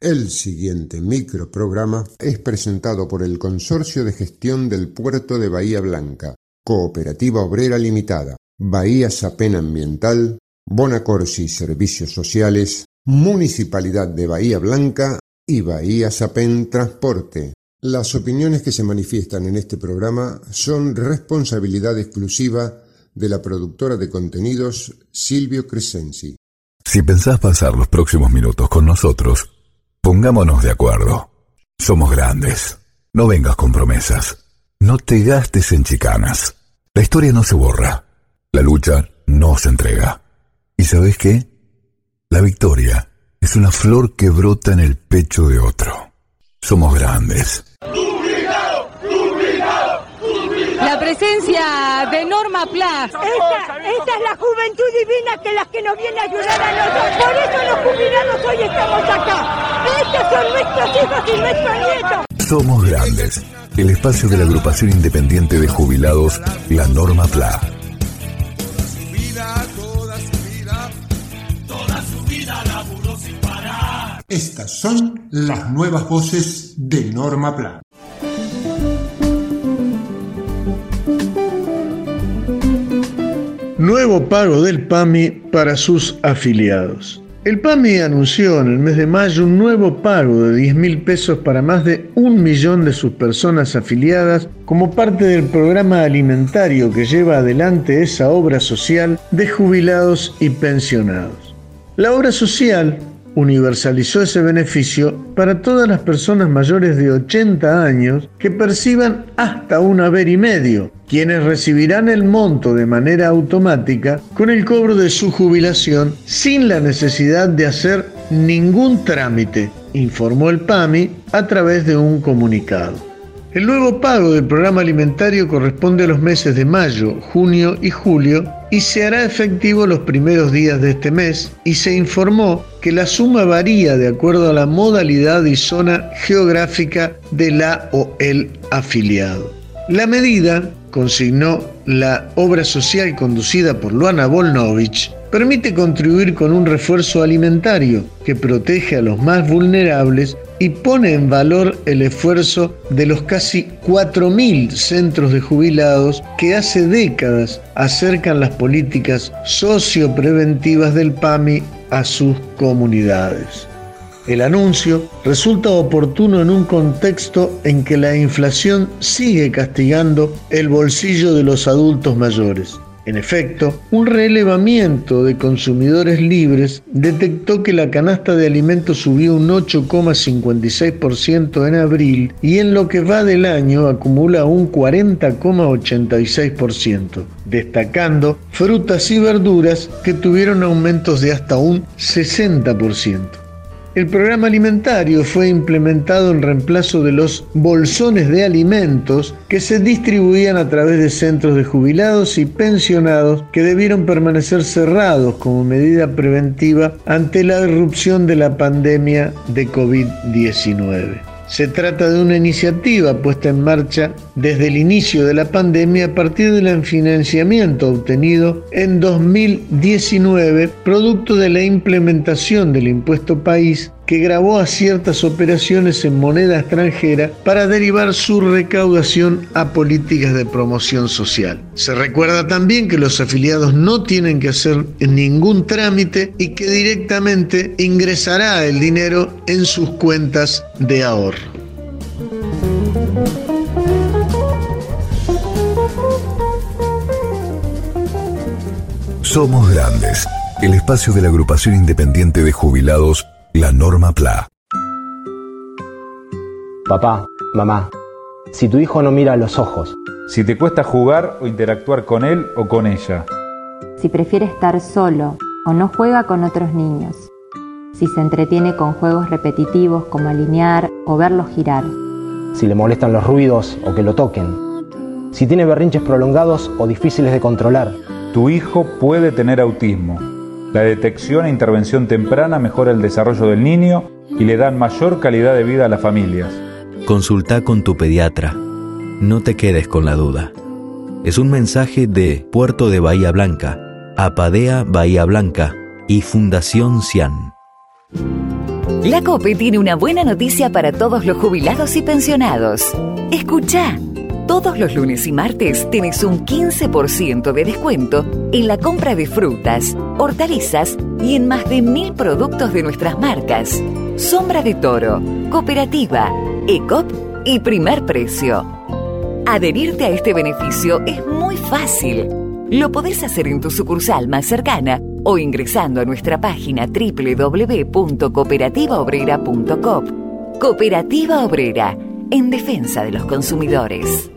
El siguiente microprograma es presentado por el Consorcio de Gestión del Puerto de Bahía Blanca, Cooperativa Obrera Limitada, Bahía Sapen Ambiental, Bonacorsi Servicios Sociales, Municipalidad de Bahía Blanca y Bahía Sapen Transporte. Las opiniones que se manifiestan en este programa son responsabilidad exclusiva de la productora de contenidos Silvio Crescenzi. Si pensás pasar los próximos minutos con nosotros, pongámonos de acuerdo. Somos grandes. No vengas con promesas. No te gastes en chicanas. La historia no se borra. La lucha no se entrega. ¿Y sabes qué? La victoria es una flor que brota en el pecho de otro. Somos grandes. La presencia de Norma Pla. Esta, esta es la juventud divina que las que nos viene a ayudar a nosotros. Por eso los jubilados hoy estamos acá. Estos son nuestros hijos y nuestros nietos. Somos grandes. El espacio de la agrupación independiente de jubilados, la Norma Pla. Estas son las nuevas voces de Norma Plan. Nuevo pago del PAMI para sus afiliados. El PAMI anunció en el mes de mayo un nuevo pago de 10 mil pesos para más de un millón de sus personas afiliadas como parte del programa alimentario que lleva adelante esa obra social de jubilados y pensionados. La obra social universalizó ese beneficio para todas las personas mayores de 80 años que perciban hasta un haber y medio, quienes recibirán el monto de manera automática con el cobro de su jubilación sin la necesidad de hacer ningún trámite, informó el PAMI a través de un comunicado. El nuevo pago del programa alimentario corresponde a los meses de mayo, junio y julio y se hará efectivo los primeros días de este mes y se informó que la suma varía de acuerdo a la modalidad y zona geográfica de la o el afiliado. La medida, consignó la obra social conducida por Luana Volnovich, permite contribuir con un refuerzo alimentario que protege a los más vulnerables y pone en valor el esfuerzo de los casi 4.000 centros de jubilados que hace décadas acercan las políticas sociopreventivas del PAMI a sus comunidades. El anuncio resulta oportuno en un contexto en que la inflación sigue castigando el bolsillo de los adultos mayores. En efecto, un relevamiento de consumidores libres detectó que la canasta de alimentos subió un 8,56% en abril y en lo que va del año acumula un 40,86%, destacando frutas y verduras que tuvieron aumentos de hasta un 60%. El programa alimentario fue implementado en reemplazo de los bolsones de alimentos que se distribuían a través de centros de jubilados y pensionados que debieron permanecer cerrados como medida preventiva ante la irrupción de la pandemia de COVID-19. Se trata de una iniciativa puesta en marcha desde el inicio de la pandemia a partir del financiamiento obtenido en 2019, producto de la implementación del impuesto país que grabó a ciertas operaciones en moneda extranjera para derivar su recaudación a políticas de promoción social. Se recuerda también que los afiliados no tienen que hacer ningún trámite y que directamente ingresará el dinero en sus cuentas de ahorro. Somos Grandes, el espacio de la agrupación independiente de jubilados la norma PLA. Papá, mamá, si tu hijo no mira a los ojos. Si te cuesta jugar o interactuar con él o con ella. Si prefiere estar solo o no juega con otros niños. Si se entretiene con juegos repetitivos como alinear o verlos girar. Si le molestan los ruidos o que lo toquen. Si tiene berrinches prolongados o difíciles de controlar. Tu hijo puede tener autismo la detección e intervención temprana mejora el desarrollo del niño y le dan mayor calidad de vida a las familias. Consulta con tu pediatra. No te quedes con la duda. Es un mensaje de Puerto de Bahía Blanca, Apadea Bahía Blanca y Fundación CIAN. La COPE tiene una buena noticia para todos los jubilados y pensionados. Escucha. Todos los lunes y martes tenés un 15% de descuento en la compra de frutas, hortalizas y en más de mil productos de nuestras marcas. Sombra de Toro, Cooperativa, ECOP y Primer Precio. Adherirte a este beneficio es muy fácil. Lo podés hacer en tu sucursal más cercana o ingresando a nuestra página www.cooperativaobrera.com. Cooperativa Obrera, en defensa de los consumidores.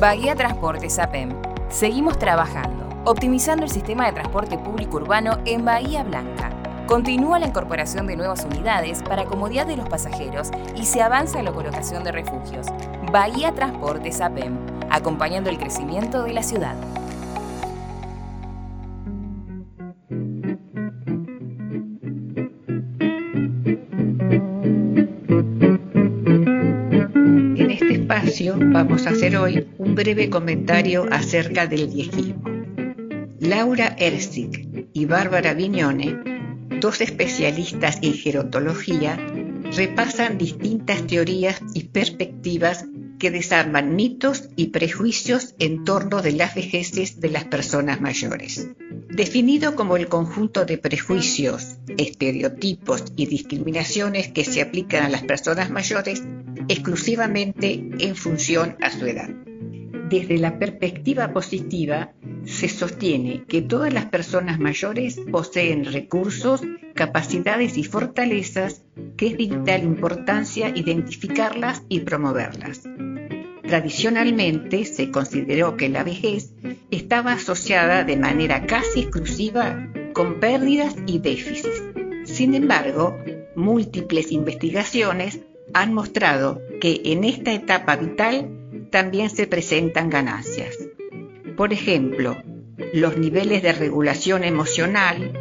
Bahía Transportes APEM. Seguimos trabajando, optimizando el sistema de transporte público urbano en Bahía Blanca. Continúa la incorporación de nuevas unidades para comodidad de los pasajeros y se avanza en la colocación de refugios. Bahía Transportes APEM, acompañando el crecimiento de la ciudad. Espacio vamos a hacer hoy un breve comentario acerca del viejismo. Laura Ersig y Bárbara Viñone, dos especialistas en gerontología, repasan distintas teorías y perspectivas que desarman mitos y prejuicios en torno de las vejeces de las personas mayores. Definido como el conjunto de prejuicios, estereotipos y discriminaciones que se aplican a las personas mayores exclusivamente en función a su edad. Desde la perspectiva positiva, se sostiene que todas las personas mayores poseen recursos, capacidades y fortalezas que es de vital importancia identificarlas y promoverlas. Tradicionalmente se consideró que la vejez estaba asociada de manera casi exclusiva con pérdidas y déficits. Sin embargo, múltiples investigaciones han mostrado que en esta etapa vital también se presentan ganancias. Por ejemplo, los niveles de regulación emocional,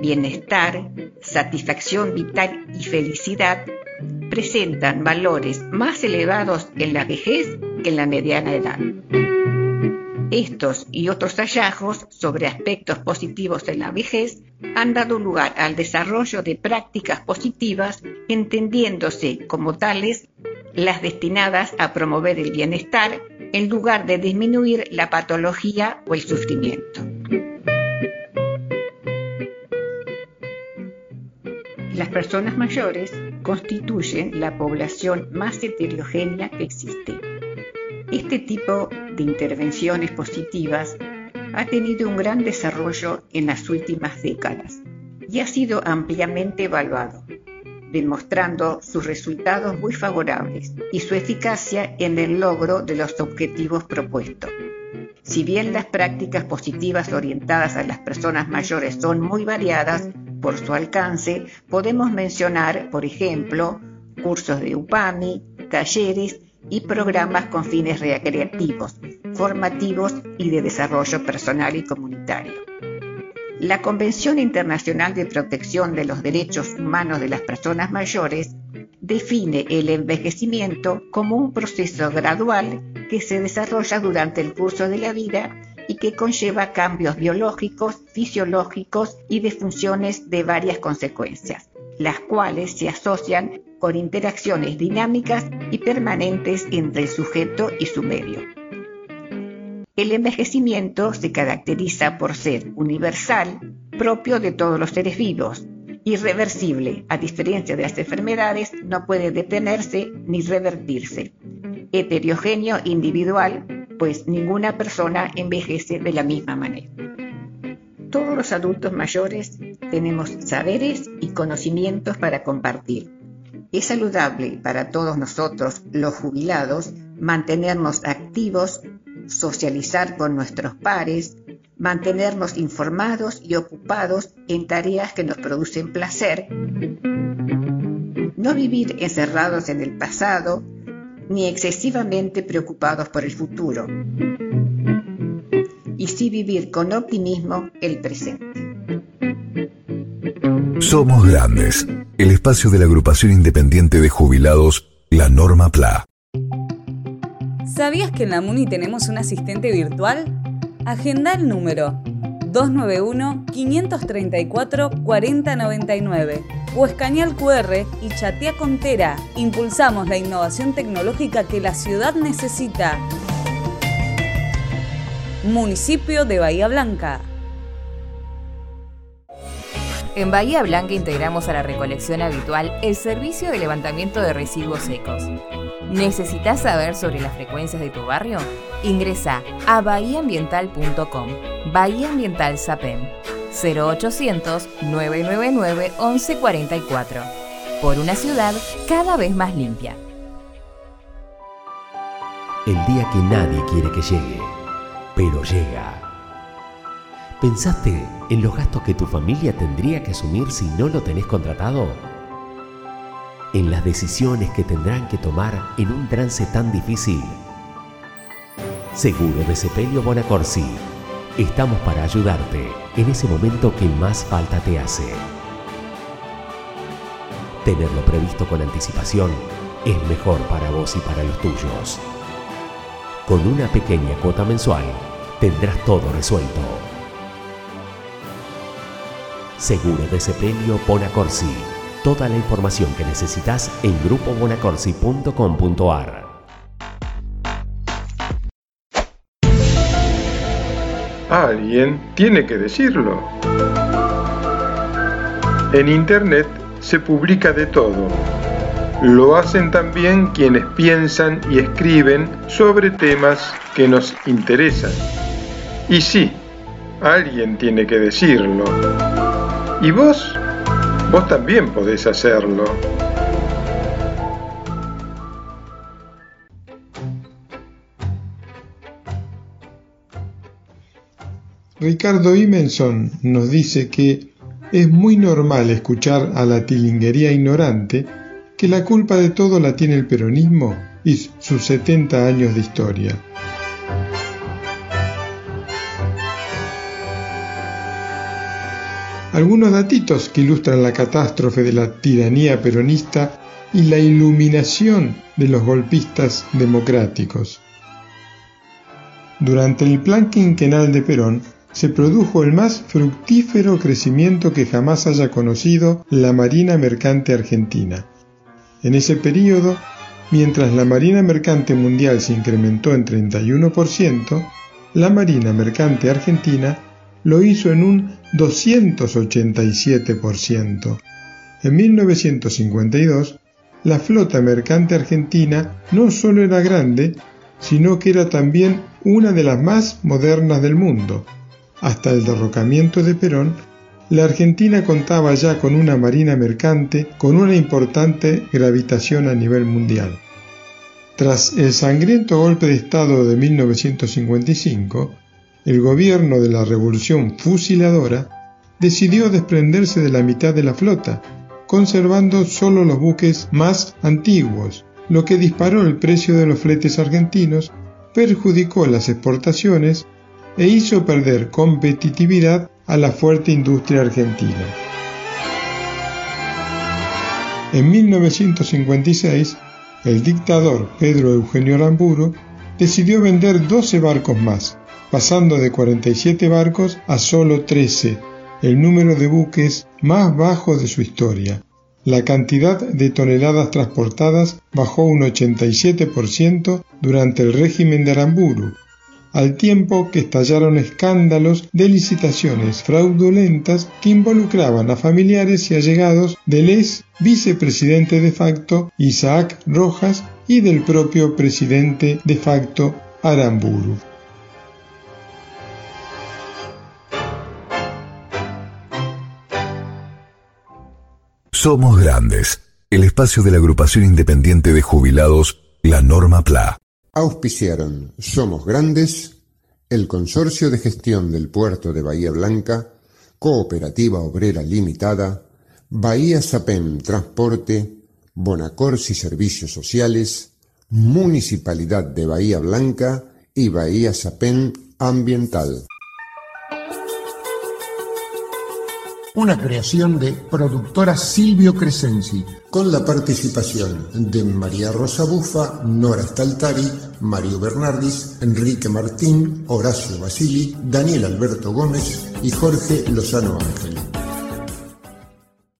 bienestar, satisfacción vital y felicidad presentan valores más elevados en la vejez que en la mediana edad. Estos y otros hallazgos sobre aspectos positivos en la vejez han dado lugar al desarrollo de prácticas positivas entendiéndose como tales las destinadas a promover el bienestar en lugar de disminuir la patología o el sufrimiento. Las personas mayores constituyen la población más heterogénea que existe. Este tipo de intervenciones positivas ha tenido un gran desarrollo en las últimas décadas y ha sido ampliamente evaluado, demostrando sus resultados muy favorables y su eficacia en el logro de los objetivos propuestos. Si bien las prácticas positivas orientadas a las personas mayores son muy variadas por su alcance, podemos mencionar, por ejemplo, cursos de UPAMI, talleres y programas con fines recreativos, formativos y de desarrollo personal y comunitario. La Convención Internacional de Protección de los Derechos Humanos de las Personas Mayores define el envejecimiento como un proceso gradual que se desarrolla durante el curso de la vida y que conlleva cambios biológicos, fisiológicos y de funciones de varias consecuencias, las cuales se asocian con interacciones dinámicas y permanentes entre el sujeto y su medio. El envejecimiento se caracteriza por ser universal, propio de todos los seres vivos, irreversible, a diferencia de las enfermedades, no puede detenerse ni revertirse. Heterogéneo individual, pues ninguna persona envejece de la misma manera. Todos los adultos mayores tenemos saberes y conocimientos para compartir. Es saludable para todos nosotros, los jubilados, mantenernos activos socializar con nuestros pares, mantenernos informados y ocupados en tareas que nos producen placer, no vivir encerrados en el pasado ni excesivamente preocupados por el futuro, y sí vivir con optimismo el presente. Somos Grandes, el espacio de la agrupación independiente de jubilados, la Norma PLA. ¿Sabías que en la MUNI tenemos un asistente virtual? Agenda el número 291-534-4099 o escanea el QR y chatea con Tera. Impulsamos la innovación tecnológica que la ciudad necesita. Municipio de Bahía Blanca. En Bahía Blanca integramos a la recolección habitual el servicio de levantamiento de residuos secos. ¿Necesitas saber sobre las frecuencias de tu barrio? Ingresa a bahiaambiental.com. Bahía Ambiental SAPEM 0800 999 1144. Por una ciudad cada vez más limpia. El día que nadie quiere que llegue, pero llega. ¿Pensaste en los gastos que tu familia tendría que asumir si no lo tenés contratado? En las decisiones que tendrán que tomar en un trance tan difícil. Seguro de Sepelio Bonacorsi. Estamos para ayudarte en ese momento que más falta te hace. Tenerlo previsto con anticipación es mejor para vos y para los tuyos. Con una pequeña cuota mensual tendrás todo resuelto. Seguro de Sepelio Bonacorsi. Toda la información que necesitas en grupobonacorsi.com.ar. Alguien tiene que decirlo. En Internet se publica de todo. Lo hacen también quienes piensan y escriben sobre temas que nos interesan. Y sí, alguien tiene que decirlo. ¿Y vos? Vos también podés hacerlo. Ricardo Imenson nos dice que es muy normal escuchar a la tilinguería ignorante que la culpa de todo la tiene el peronismo y sus 70 años de historia. Algunos datitos que ilustran la catástrofe de la tiranía peronista y la iluminación de los golpistas democráticos. Durante el plan quinquenal de Perón, se produjo el más fructífero crecimiento que jamás haya conocido la Marina Mercante Argentina. En ese período, mientras la Marina Mercante Mundial se incrementó en 31%, la Marina Mercante Argentina lo hizo en un 287%. En 1952, la flota mercante argentina no solo era grande, sino que era también una de las más modernas del mundo. Hasta el derrocamiento de Perón, la Argentina contaba ya con una marina mercante con una importante gravitación a nivel mundial. Tras el sangriento golpe de Estado de 1955, el gobierno de la Revolución Fusiladora decidió desprenderse de la mitad de la flota, conservando solo los buques más antiguos, lo que disparó el precio de los fletes argentinos, perjudicó las exportaciones e hizo perder competitividad a la fuerte industria argentina. En 1956, el dictador Pedro Eugenio Aramburu decidió vender 12 barcos más, pasando de 47 barcos a solo 13, el número de buques más bajo de su historia. La cantidad de toneladas transportadas bajó un 87% durante el régimen de Aramburu, al tiempo que estallaron escándalos de licitaciones fraudulentas que involucraban a familiares y allegados del ex vicepresidente de facto Isaac Rojas y del propio presidente de facto Aramburu. Somos Grandes, el espacio de la agrupación independiente de jubilados, la Norma PLA. Auspiciaron Somos Grandes, el Consorcio de Gestión del Puerto de Bahía Blanca, Cooperativa Obrera Limitada, Bahía Sapem Transporte, Bonacorsi Servicios Sociales, Municipalidad de Bahía Blanca y Bahía Sapem Ambiental. una creación de productora Silvio Crescenzi. Con la participación de María Rosa Bufa, Nora Staltari, Mario Bernardis, Enrique Martín, Horacio Basili, Daniel Alberto Gómez y Jorge Lozano Ángel.